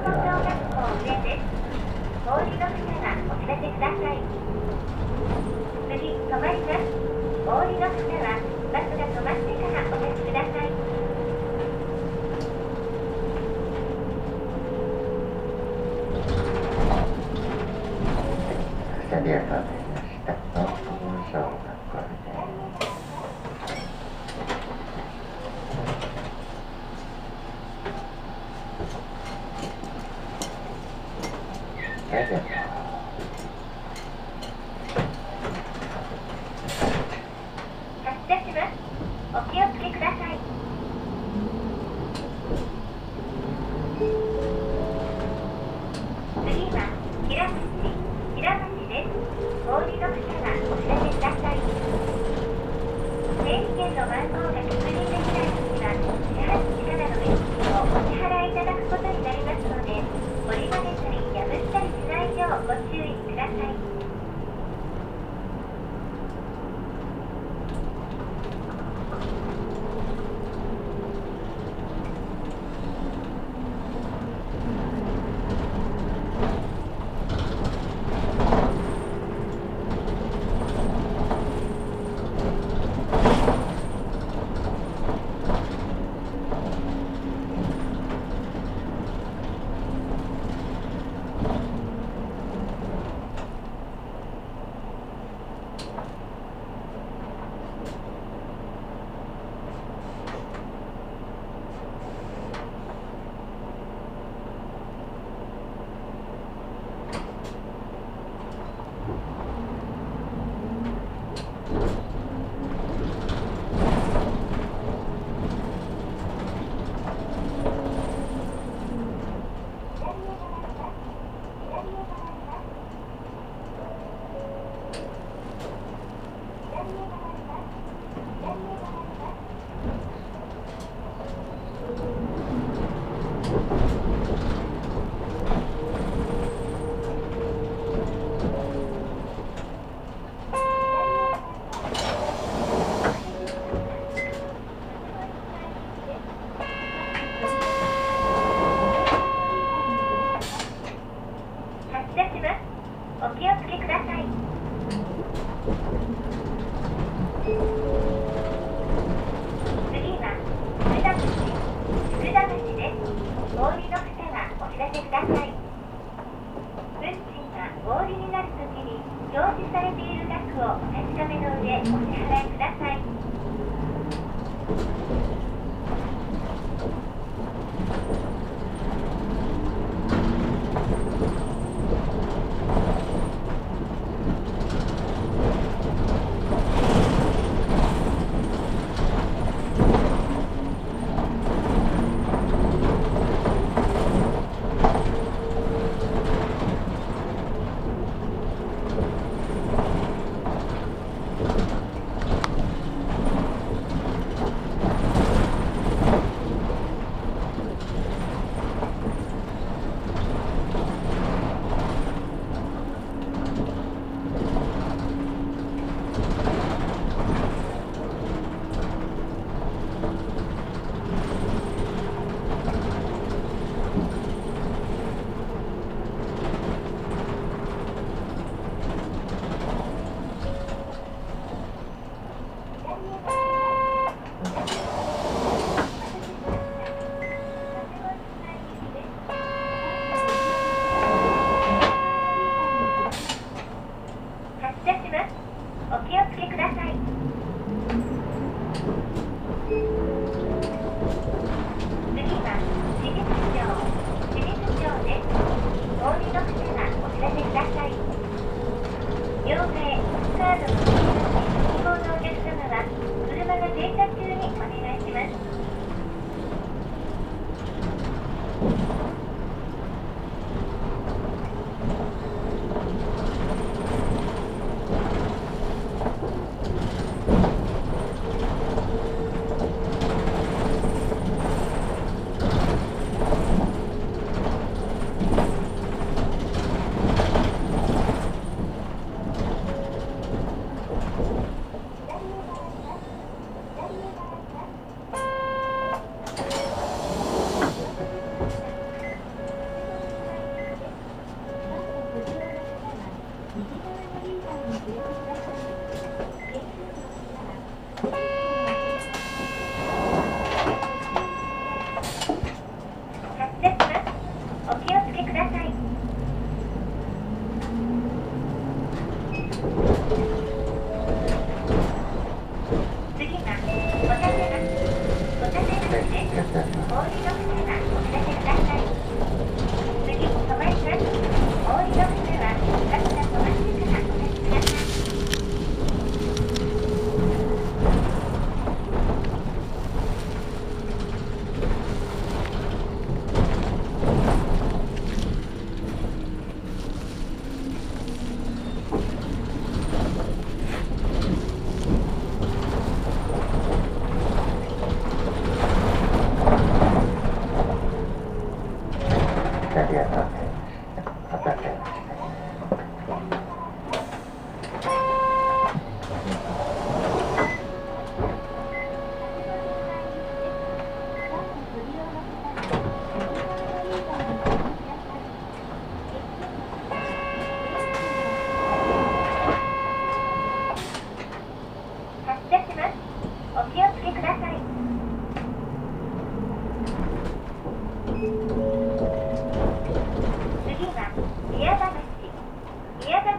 たちはの。船はお知らせください。次止まります。氷の船は電気圏の番号が続お降になるときに表示されている額をお確かめの上お支払いください。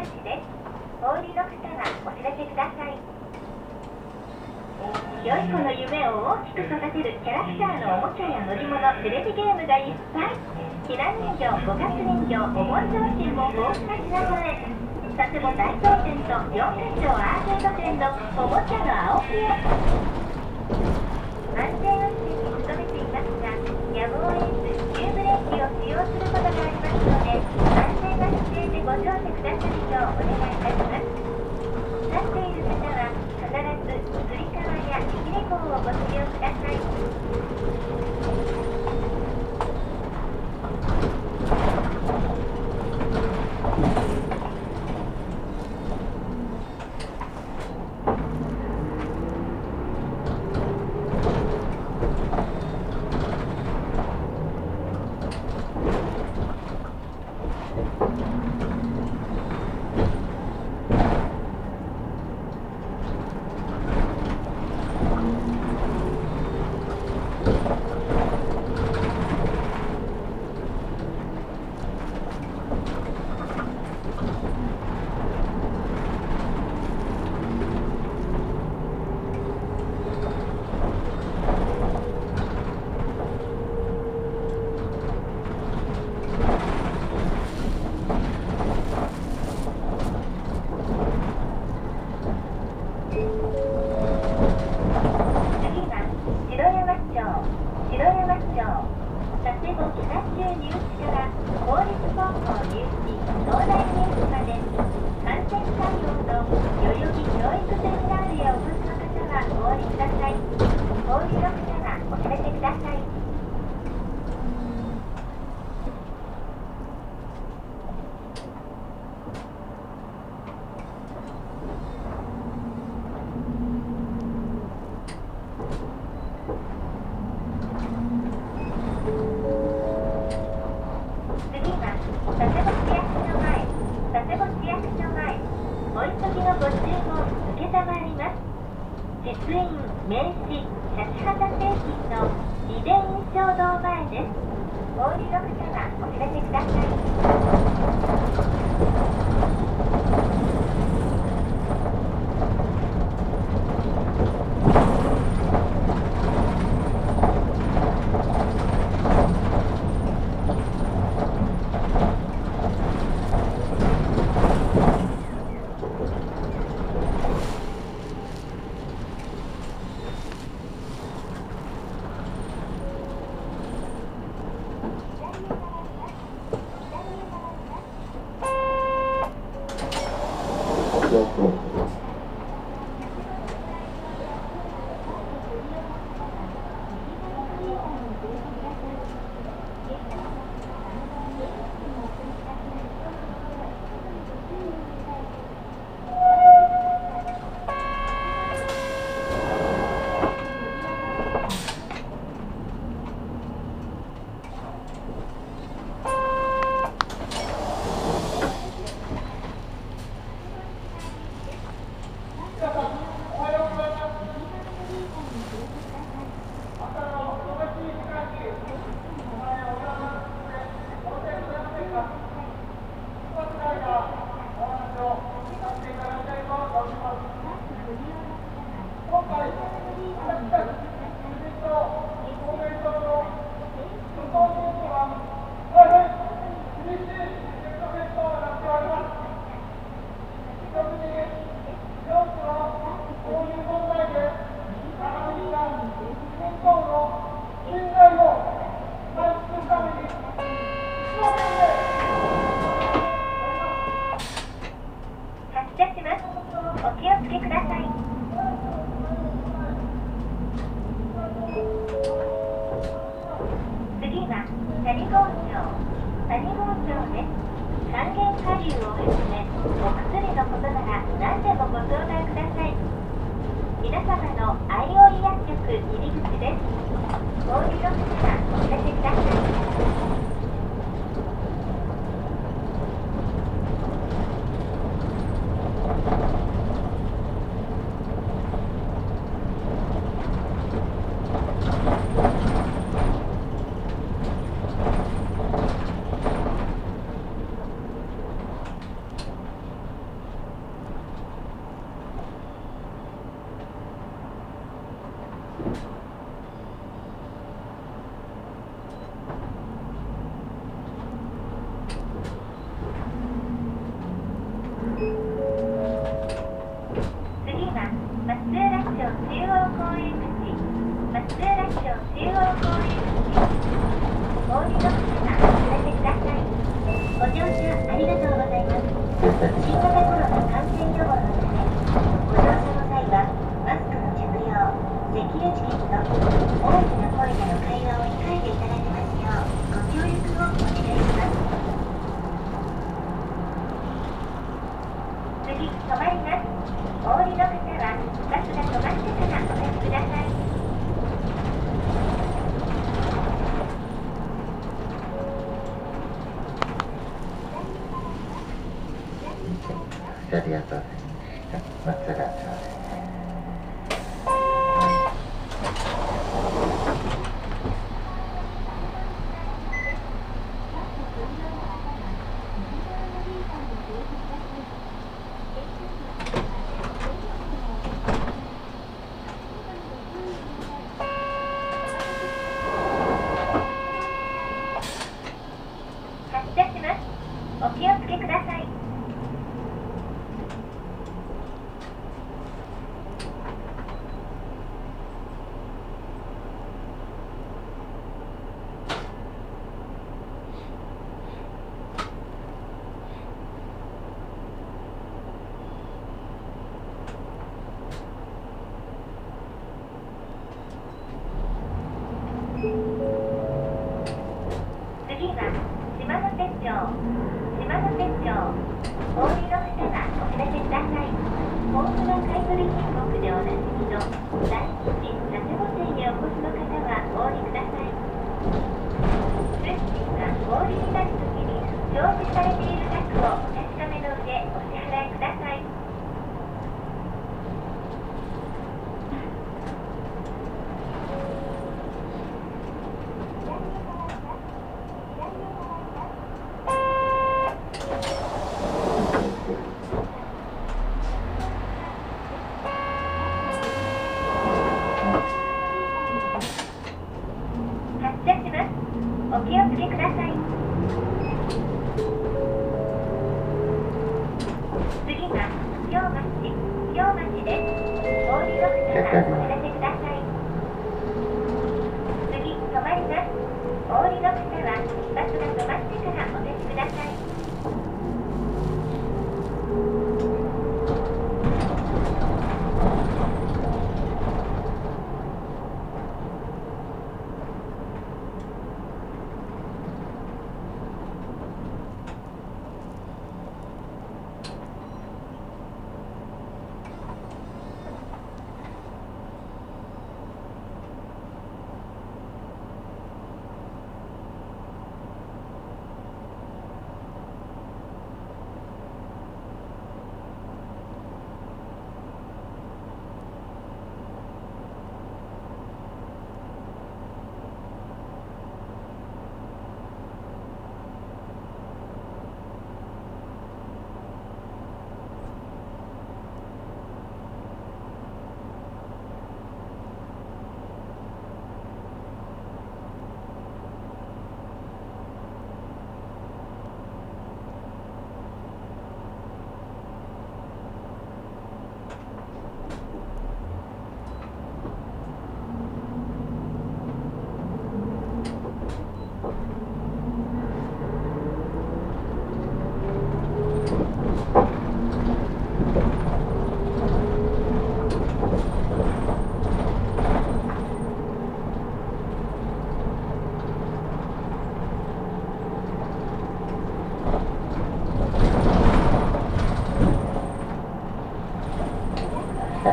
橋ですお降りの方はお知らせください良い子の夢を大きく育てるキャラクターのおもちゃや乗り物テレビゲームがいっぱい避難人形五月人形お盆雑巾も豊富な品揃え佐世保大東店と四ヶ条アーケード店のおもちゃの青木へ安全ご乗車くださるようお願いいたします。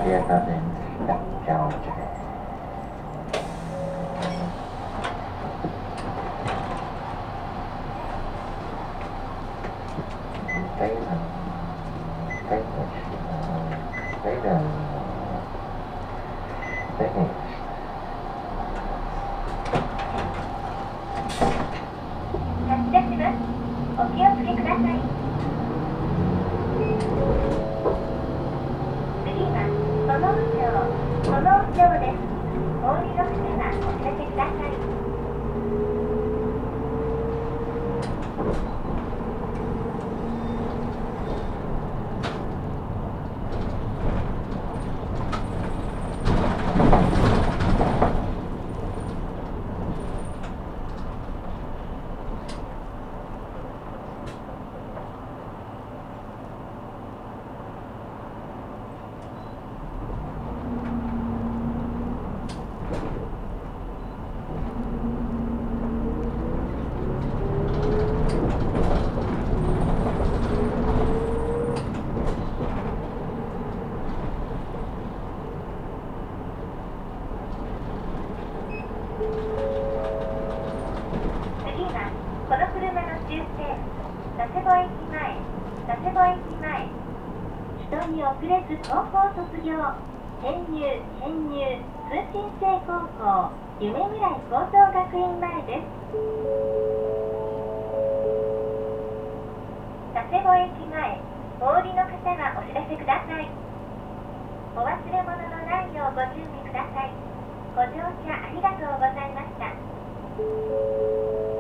Yes, I think. Yeah, yeah, ご乗車ありがとうございました。